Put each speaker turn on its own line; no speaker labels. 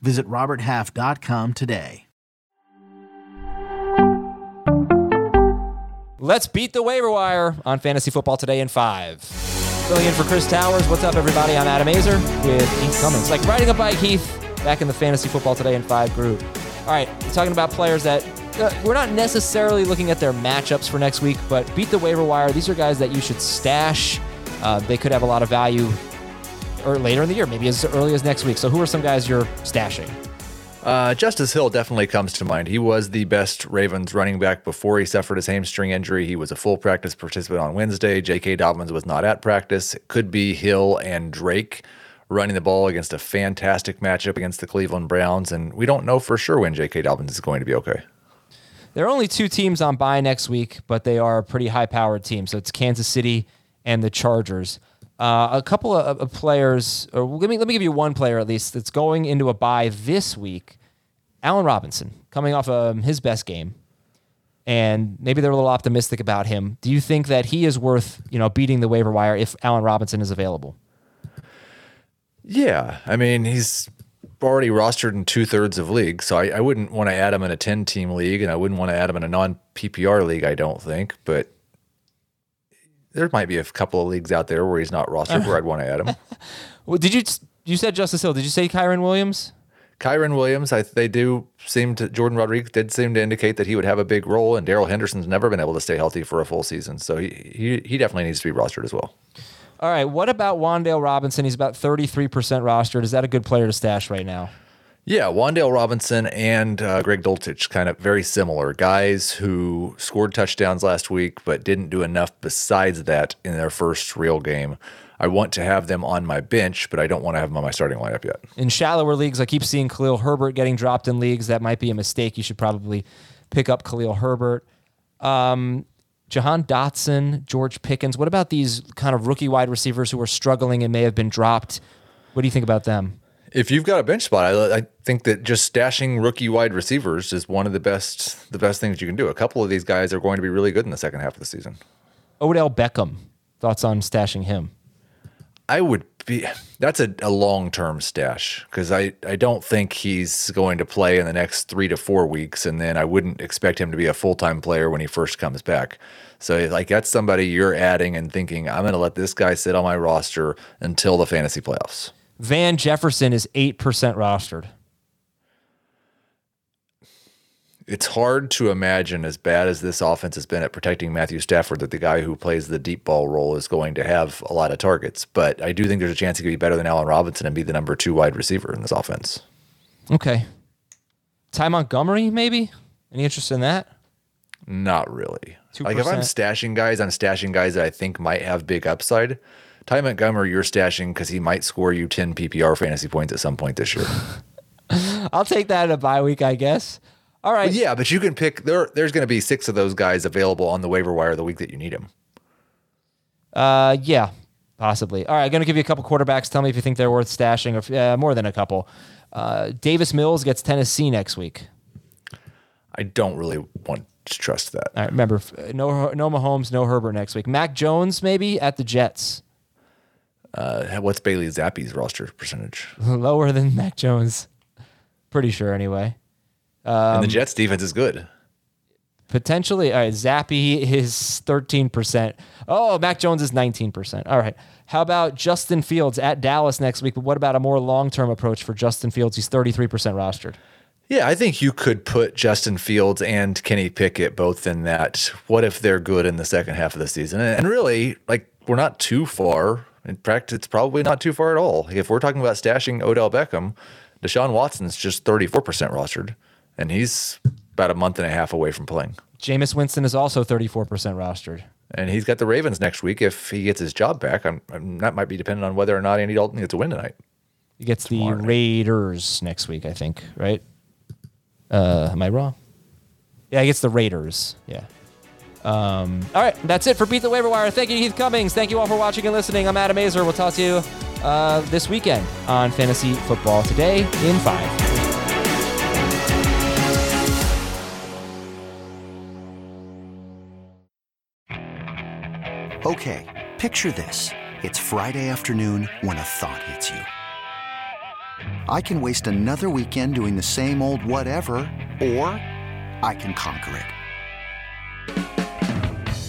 Visit RobertHalf.com today.
Let's beat the waiver wire on fantasy football today in five. Filling in for Chris Towers. What's up, everybody? I'm Adam Aizer with Heath Cummings. Like riding a bike, Heath, back in the fantasy football today in five group. All right, talking about players that uh, we're not necessarily looking at their matchups for next week, but beat the waiver wire. These are guys that you should stash. Uh, they could have a lot of value or later in the year, maybe as early as next week. So, who are some guys you're stashing?
Uh, Justice Hill definitely comes to mind. He was the best Ravens running back before he suffered his hamstring injury. He was a full practice participant on Wednesday. J.K. Dobbins was not at practice. It could be Hill and Drake running the ball against a fantastic matchup against the Cleveland Browns. And we don't know for sure when J.K. Dobbins is going to be okay.
There are only two teams on bye next week, but they are a pretty high powered team. So it's Kansas City and the Chargers. Uh, a couple of, of, players, or let me let me give you one player at least that's going into a bye this week. Allen Robinson coming off um, his best game, and maybe they're a little optimistic about him. Do you think that he is worth you know beating the waiver wire if Allen Robinson is available?
Yeah, I mean he's already rostered in two thirds of leagues, so I, I wouldn't want to add him in a ten team league, and I wouldn't want to add him in a non PPR league. I don't think, but there might be a couple of leagues out there where he's not rostered where I'd want to add him.
well, did you you said Justice Hill? Did you say Kyren Williams?
Kyren Williams, I, they do seem to Jordan Rodriguez did seem to indicate that he would have a big role, and Darrell Henderson's never been able to stay healthy for a full season, so he he, he definitely needs to be rostered as well.
All right, what about Wan'Dale Robinson? He's about thirty three percent rostered. Is that a good player to stash right now?
Yeah, Wan'Dale Robinson and uh, Greg Dulcich, kind of very similar guys who scored touchdowns last week, but didn't do enough besides that in their first real game. I want to have them on my bench, but I don't want to have them on my starting lineup yet.
In shallower leagues, I keep seeing Khalil Herbert getting dropped in leagues. That might be a mistake. You should probably pick up Khalil Herbert. Um, Jahan Dotson, George Pickens. What about these kind of rookie wide receivers who are struggling and may have been dropped? What do you think about them?
If you've got a bench spot, I, I, think that just stashing rookie wide receivers is one of the best the best things you can do. A couple of these guys are going to be really good in the second half of the season.
Odell Beckham, thoughts on stashing him?
I would be. That's a, a long term stash because I, I don't think he's going to play in the next three to four weeks, and then I wouldn't expect him to be a full time player when he first comes back. So like that's somebody you're adding and thinking I'm going to let this guy sit on my roster until the fantasy playoffs.
Van Jefferson is 8% rostered.
It's hard to imagine, as bad as this offense has been at protecting Matthew Stafford, that the guy who plays the deep ball role is going to have a lot of targets. But I do think there's a chance he could be better than Allen Robinson and be the number two wide receiver in this offense.
Okay. Ty Montgomery, maybe? Any interest in that?
Not really. 2%. Like if I'm stashing guys, I'm stashing guys that I think might have big upside. Ty Montgomery, you're stashing because he might score you 10 PPR fantasy points at some point this year.
I'll take that in a bye week, I guess. All right.
yeah, but you can pick there. There's going to be six of those guys available on the waiver wire the week that you need them.
Uh, yeah, possibly. All right, I'm going to give you a couple quarterbacks. Tell me if you think they're worth stashing, or uh, more than a couple. Uh, Davis Mills gets Tennessee next week.
I don't really want to trust that.
All right, remember, no, no Mahomes, no Herbert next week. Mac Jones maybe at the Jets.
Uh, what's Bailey Zappe's roster percentage?
Lower than Mac Jones. Pretty sure, anyway.
Um, and the Jets defense is good.
Potentially, all right. Zappe is 13%. Oh, Mac Jones is 19%. All right. How about Justin Fields at Dallas next week? But what about a more long term approach for Justin Fields? He's 33% rostered.
Yeah, I think you could put Justin Fields and Kenny Pickett both in that. What if they're good in the second half of the season? And really, like, we're not too far in practice, it's probably not too far at all. If we're talking about stashing Odell Beckham, Deshaun Watson's just 34% rostered, and he's about a month and a half away from playing.
Jameis Winston is also 34% rostered.
And he's got the Ravens next week. If he gets his job back, I'm, I'm, that might be dependent on whether or not Andy Dalton gets a win tonight.
He gets Tomorrow the Raiders night. next week, I think, right? Uh, am I wrong? Yeah, I guess the Raiders. Yeah. Um, all right, that's it for Beat the Waiver Wire. Thank you, Heath Cummings. Thank you all for watching and listening. I'm Adam Aizer. We'll talk to you uh, this weekend on Fantasy Football Today in five.
Okay, picture this. It's Friday afternoon when a thought hits you. I can waste another weekend doing the same old whatever, or I can conquer it.